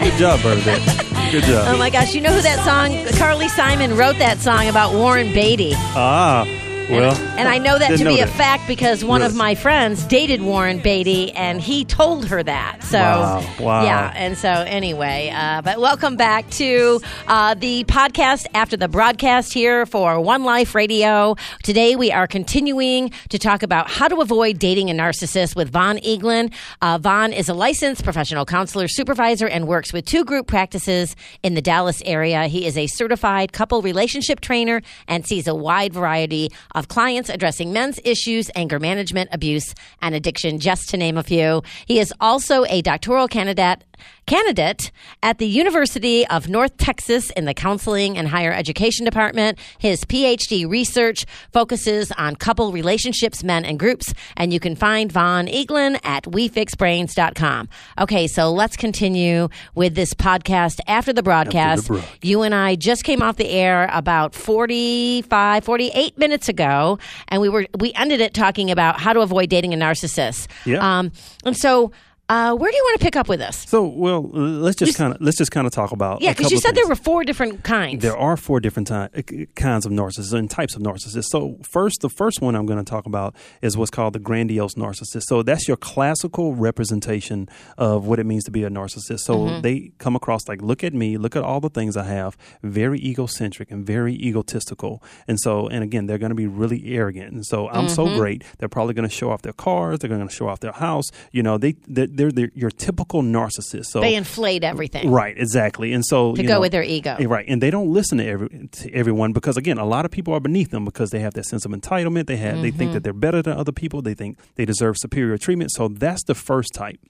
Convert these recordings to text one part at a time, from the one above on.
Good job, Bernadette. Good job. Oh my gosh, you know who that song? Carly Simon wrote that song about Warren Beatty. Ah, well. And I know that to be know a fact because one of my friends dated Warren Beatty and he told her that. So, Wow, wow. yeah. And so, anyway, uh, but welcome back to uh, the podcast after the broadcast here for One Life Radio. Today, we are continuing to talk about how to avoid dating a narcissist with Von Eaglin. Uh, Von is a licensed professional counselor supervisor and works with two group practices in the Dallas area. He is a certified couple relationship trainer and sees a wide variety of clients addressing men's issues, anger management, abuse, and addiction, just to name a few. He is also a doctoral candidate candidate at the University of North Texas in the Counseling and Higher Education Department. His PhD research focuses on couple relationships, men and groups, and you can find Von Eaglin at WeFixBrains.com. Okay, so let's continue with this podcast after the broadcast. broad- You and I just came off the air about 45, 48 minutes ago, and we were we ended it talking about how to avoid dating a narcissist. Yeah. Um, and so, uh, where do you want to pick up with us? So, well, let's just kind of let's just kind of talk about. Yeah, because you said there were four different kinds. There are four different ty- kinds of narcissists and types of narcissists. So, first, the first one I'm going to talk about is what's called the grandiose narcissist. So, that's your classical representation of what it means to be a narcissist. So, Mm-hmm. they come across like, look at me, look at all the things I have, very egocentric and very egotistical. And so, and again, they're going to be really arrogant. And so, I'm Mm-hmm. so great. They're probably going to show off their cars. They're going to show off their house. You know, they they're, they're, they're your typical narcissist. So, they inflate everything. Right, exactly. And so To you go know, with their ego. eh, Right, and they don't listen to every to everyone because again, a lot of people are beneath them because they have that sense of entitlement. They have they Mm-hmm. think that they're better than other people. They think they deserve superior treatment. So that's the first type.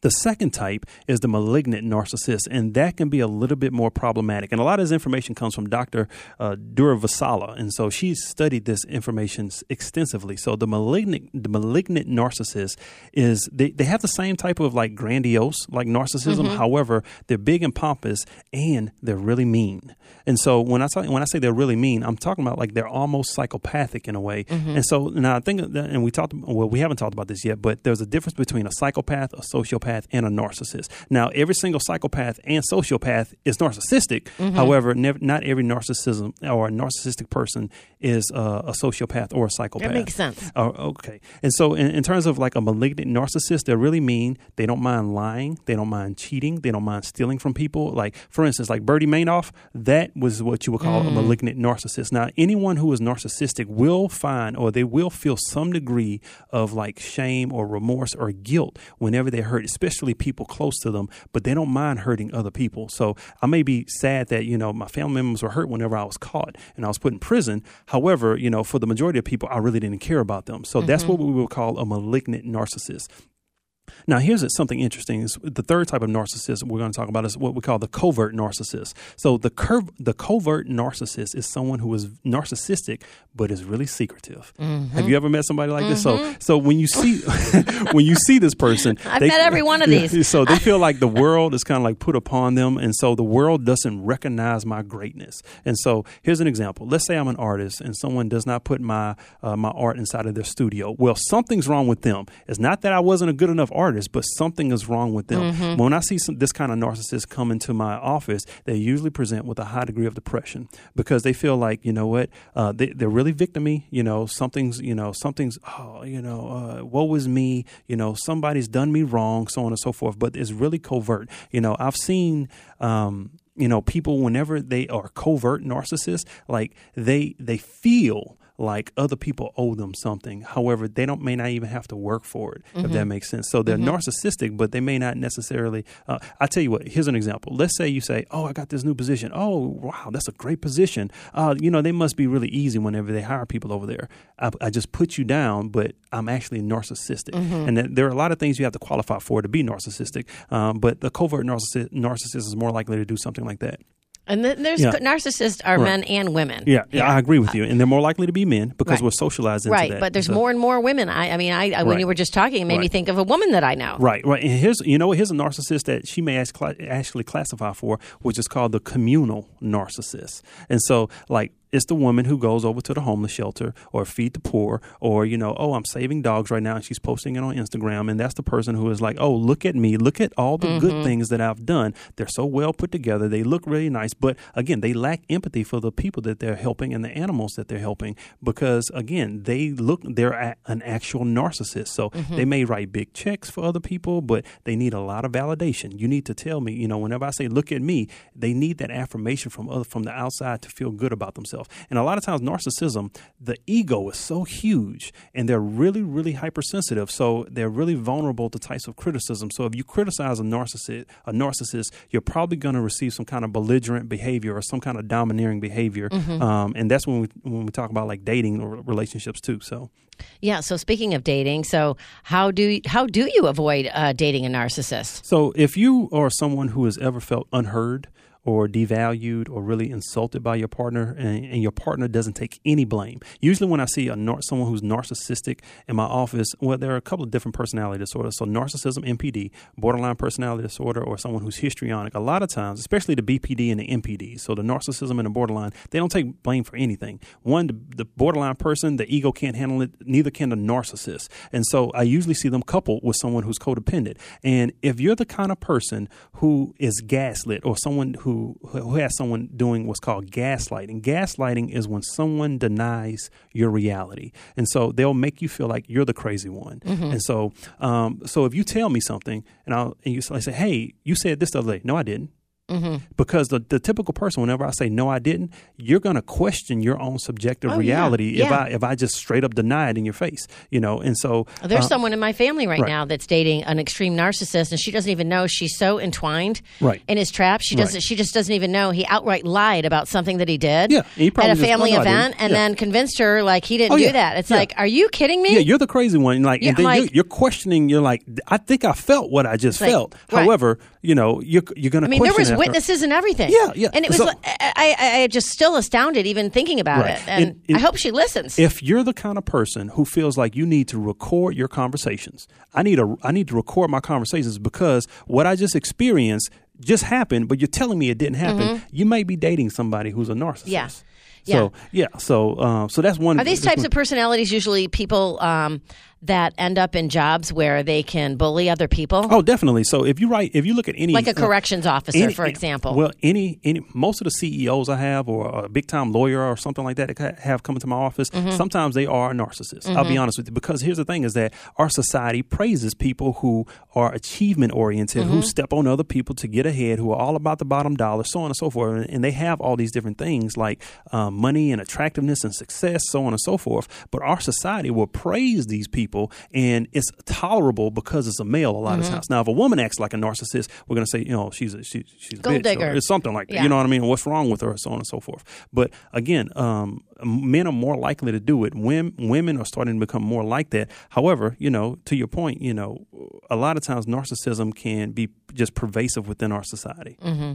The second type is the malignant narcissist, and that can be a little bit more problematic. And a lot of this information comes from Dr. Uh, Durvasula, and so she's studied this information extensively. So the malignant, the malignant narcissist is they, they have the same type of like grandiose like narcissism. However, they're big and pompous, and they're really mean. And so when I talk, when I say they're really mean, I'm talking about like they're almost psychopathic in a way. And so now I think, that, and we talked, well, we haven't talked about this yet, but there's a difference between a psychopath, a sociopath, and a narcissist. Now, every single psychopath and sociopath is narcissistic. However, never, not every narcissism or a narcissistic person is uh, a sociopath or a psychopath. That makes sense. Oh, okay. And so, in, in terms of like a malignant narcissist, they're really mean. They don't mind lying. They don't mind cheating. They don't mind stealing from people. Like, for instance, like Bernie Madoff, that was what you would call a malignant narcissist. Now, anyone who is narcissistic will find or they will feel some degree of like shame or remorse or guilt whenever they hurt, especially people close to them, but they don't mind hurting other people. So, I may be sad that, you know, my family members were hurt whenever I was caught and I was put in prison. However, you know, for the majority of people, I really didn't care about them. So that's mm-hmm. what we would call a malignant narcissist. Now, here's something interesting. Is the third type of narcissist we're going to talk about is what we call the covert narcissist. So the curve, the covert narcissist is someone who is narcissistic but is really secretive. Have you ever met somebody like this? So, so when you see when you see this person, I've met every one of these. So they feel like the world is kind of like put upon them, and so the world doesn't recognize my greatness. And so here's an example. Let's say I'm an artist, and someone does not put my uh, my art inside of their studio. Well, something's wrong with them. It's not that I wasn't a good enough artist, but something is wrong with them. Mm-hmm. When I see some, this kind of narcissist come into my office, they usually present with a high degree of depression because they feel like you know what uh, they, they're really victimy. You know, something's you know something's oh you know uh, woe is me. You know, somebody's done me wrong, so on and so forth. But it's really covert. You know, I've seen. Um, you know, people whenever they are covert narcissists, like they they feel like other people owe them something. However, they don't may not even have to work for it, if that makes sense. So they're narcissistic, but they may not necessarily. Uh, I tell you what. Here's an example. Let's say you say, "Oh, I got this new position. Oh, wow, that's a great position. Uh, you know, they must be really easy whenever they hire people over there. I, I just put you down, but I'm actually narcissistic, and that there are a lot of things you have to qualify for to be narcissistic. Um, but the covert narcissist, narcissist is more likely to do something like that. And then there's Yeah. narcissists are Right. men and women. Yeah, yeah, I agree with you, and they're more likely to be men because Right. we're socialized into Right, that. but there's So- more and more women. I, I mean, I, I when Right. you were just talking, it made me think of a woman that I know. Right, right. And here's, you know, what? here's a narcissist that she may actually classify for, which is called the communal narcissist. And so, like, it's the woman who goes over to the homeless shelter or feed the poor or you know oh i'm saving dogs right now and she's posting it on instagram. And that's the person who is like oh look at me. Look at all the Mm-hmm. good things that i've done. They're so well put together. They look really nice. But again they lack empathy for the people that they're helping and the animals that they're helping because again they look they're an actual narcissist. So Mm-hmm. they may write big checks for other people but they need a lot of validation. You need to tell me you know whenever i say look at me they need that affirmation from other from the outside to feel good about themselves and a lot of times narcissism the ego is so huge and they're really really hypersensitive so they're really vulnerable to types of criticism so if you criticize a narcissist a narcissist you're probably going to receive some kind of belligerent behavior or some kind of domineering behavior um, and that's when we when we talk about like dating or relationships too so Yeah. So speaking of dating, so how do how do you avoid uh, dating a narcissist? So, if you are someone who has ever felt unheard or devalued or really insulted by your partner, and, and your partner doesn't take any blame, usually when I see a nar- someone who's narcissistic in my office, well, there are a couple of different personality disorders. So, narcissism, NPD, borderline personality disorder, or someone who's histrionic. A lot of times, especially the BPD and the NPD, so the narcissism and the borderline, they don't take blame for anything. One, the, the borderline person, the ego can't handle it. Neither can the narcissist. And so, I usually see them coupled with someone who's codependent. And if you're the kind of person who is gaslit or someone who who has someone doing what's called gaslighting, gaslighting is when someone denies your reality, and so they'll make you feel like you're the crazy one. And so, um, so if you tell me something, and I'll and you I say, "Hey, you said this the other day." No, I didn't. Because the, the typical person, whenever I say no, I didn't, you're going to question your own subjective Oh, yeah. reality if Yeah. I if I just straight up deny it in your face, you know. And so There's uh, someone in my family right, right. now that's dating an extreme narcissist, and she doesn't even know she's so entwined Right. in his trap. She doesn't. Right. She just doesn't even know he outright lied about something that he did. Yeah, he at a just- family "Oh, no, event, and Yeah. then convinced her like he didn't Oh, do yeah. that. It's Yeah. like, are you kidding me? Yeah, you're the crazy one. Like, Yeah, and then like- you're, you're questioning. You're like, I think I felt what I just like- felt. However, you know, you're you're going to. I mean, there was witnesses and everything. Yeah, yeah. And it was, so, I, I, I just still astounded even thinking about Right. it, and I hope she listens. If you're the kind of person who feels like you need to record your conversations, I need a I need to record my conversations because what I just experienced just happened, but you're telling me it didn't happen. You may be dating somebody who's a narcissist. Mm-hmm. Yeah. So yeah, so um, so that's one. Are these types of personalities usually people um, that end up in jobs where they can bully other people? Oh, definitely. So if you write, if you look at any like a uh, corrections officer, any- for example. Well, any any most of the CEOs I have, or a big time lawyer or something like that, that have come into my office. Mm-hmm. Sometimes they are narcissists. I'll be honest with you, because here's the thing: is that our society praises people who are achievement oriented, Mm-hmm. who step on other people to get ahead, who are all about the bottom dollar, so on and so forth, and, and they have all these different things like um, money and attractiveness and success, so on and so forth. But our society will praise these people, and it's tolerable because it's a male a lot Mm-hmm. of times. Now, if a woman acts like a narcissist, we're going to say, you know, she's a, she, she's a Gold bitch, or digger. it's something like that. Yeah. You know what I mean? What's wrong with her, so on and so forth. But again, um, men are more likely to do it. Women, women are starting to become more like that. However, you know, to your point, you know, a lot of times narcissism can be just pervasive within our society. Mm-hmm.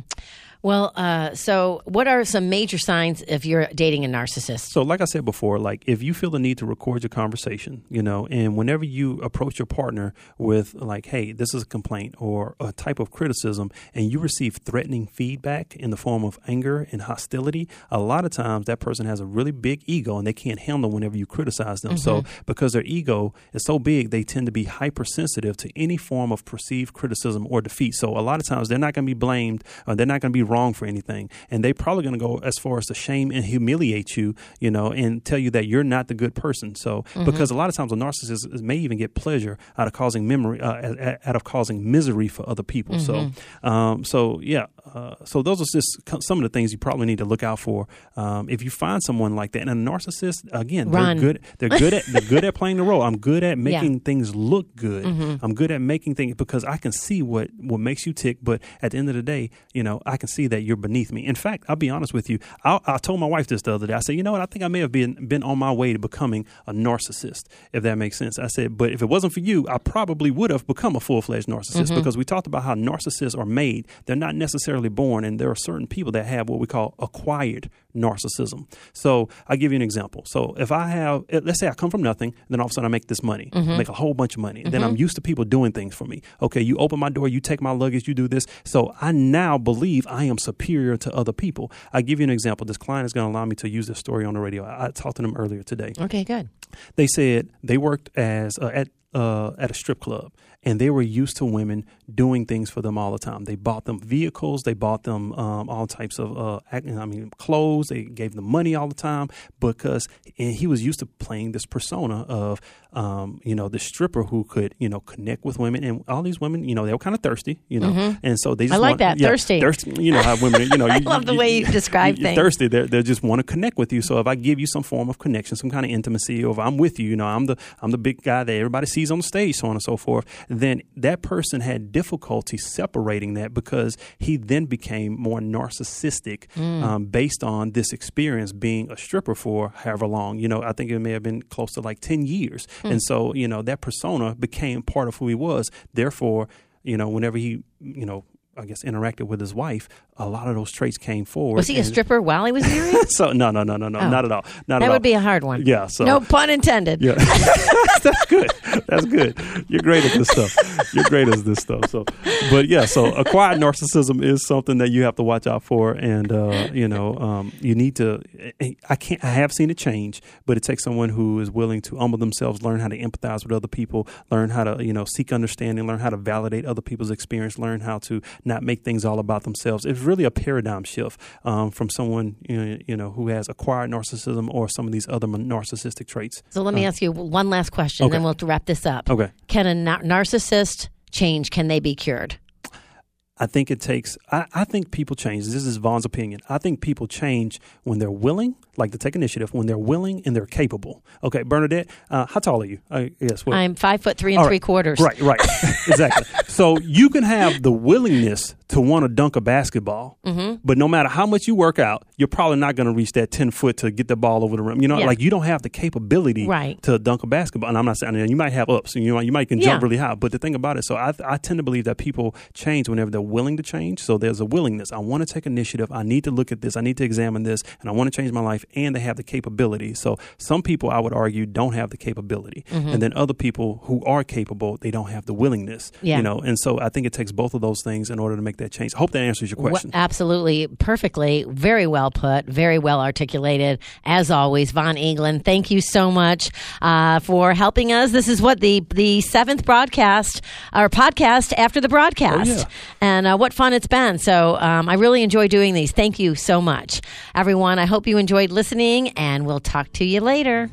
well, uh, so what are some major signs if you're dating a narcissist? So, like I said before, like if you feel the need to record your conversation, you know, and whenever you approach your partner with like, "Hey, this is a complaint" or a type of criticism, and you receive threatening feedback in the form of anger and hostility, a lot of times that person has a really big ego and they can't handle whenever you criticize them. So, because their ego is so big, they tend to be hypersensitive to any form of perceived criticism or defeat. So, a lot of times they're not going to be blamed, or they're not going to be wrong for anything, and they're probably going to go as far as to shame and humiliate you, you know, and tell you that you're not the good person. So, because a lot of times a narcissist may even get pleasure out of causing memory, uh, out of causing misery for other people. So, um, so yeah, uh, so those are just some of the things you probably need to look out for um, if you find someone like that. And a narcissist, again, Run. they're good. They're good at they're good at playing the role. I'm good at Yeah. making things look good. I'm good at making things because I can see what what makes you tick. But at the end of the day, you know, I can see that you're beneath me. In fact, I'll be honest with you. I, I told my wife this the other day. I said, you know what? I think I may have been been on my way to becoming a narcissist, if that makes sense. I said, but if it wasn't for you, I probably would have become a full fledged narcissist because we talked about how narcissists are made. They're not necessarily necessarily born, and there are certain people that have what we call acquired narcissism. So I'll give you an example. So if I have, eh, let's say I come from nothing, and then all of a sudden I make this money, make a whole bunch of money, and then I'm used to people doing things for me. Okay, you open my door, you take my luggage, you do this. So I now believe I am superior to other people. I give you an example. This client is going to allow me to use this story on the radio. I, I talked to them earlier today Okay, good. they said they worked as uh, at uh, at a strip club and they were used to women doing things for them all the time. They bought them vehicles, they bought them um, all types of uh, I mean clothes. They gave them money all the time because and he was used to playing this persona of um, you know the stripper who could you know connect with women and all these women you know they were kind of thirsty you know and so they just Mm-hmm. I like want- that, yeah, thirsty. thirsty you know how women you know I love the way you describe you're things. thirsty they they just want to connect with you so if I give you some form of connection some kind of intimacy or if I'm with you you know I'm the I'm the big guy that everybody sees on the stage so on and so forth then that person had difficulty separating that because he then became more narcissistic Mm. um, based on this experience being a stripper for however long you know I think it may have been close to like 10 years Hmm. and so you know that persona became part of who he was therefore you know whenever he you know I guess interacted with his wife, a lot of those traits came forward. Was he a stripper while he was married? so no, no, no, no, no, Oh. not at all. Not that at would all. be a hard one. Yeah. So no pun intended. yeah, that's good. That's good. You're great at this stuff. You're great at this stuff. So, but yeah, so acquired narcissism is something that you have to watch out for, and uh, you know, um, you need to. I can't. I have seen it change, but it takes someone who is willing to humble themselves, learn how to empathize with other people, learn how to you know seek understanding, learn how to validate other people's experience, learn how to not make things all about themselves. It's really a paradigm shift um, from someone you know, you know who has acquired narcissism or some of these other narcissistic traits. So let me ask you one last question, Okay. then we'll wrap this up. Okay. Can a nar- narcissist change? Can they be cured? I think it takes. I, I think people change. This is Von's opinion. I think people change when they're willing, like to take initiative, when they're willing and they're capable. Okay, Bernadette, uh, how tall are you? I guess what? I'm five foot three and right. three quarters. Right, right, exactly. So you can have the willingness to want to dunk a basketball, Mm-hmm. but no matter how much you work out, you're probably not going to reach that ten foot to get the ball over the rim. You know, Yeah. like you don't have the capability Right. to dunk a basketball. And I'm not saying you might have ups, you might, you might can jump really high. But the thing about it, so I, I tend to believe that people change whenever they're willing to change. So there's a willingness. I want to take initiative. I need to look at this. I need to examine this, and I want to change my life. And they have the capability. So some people, I would argue, don't have the capability, Mm-hmm. and then other people who are capable, they don't have the willingness. Yeah. You know, and so I think it takes both of those things in order to make that change. I hope that answers your question. absolutely, perfectly, very well put, very well articulated. As always, Von Eaglin, thank you so much uh, for helping us. This is what the the seventh broadcast, our podcast after the broadcast, Oh, yeah. and uh, what fun it's been. So um, I really enjoy doing these. Thank you so much, everyone. I hope you enjoyed listening, and we'll talk to you later.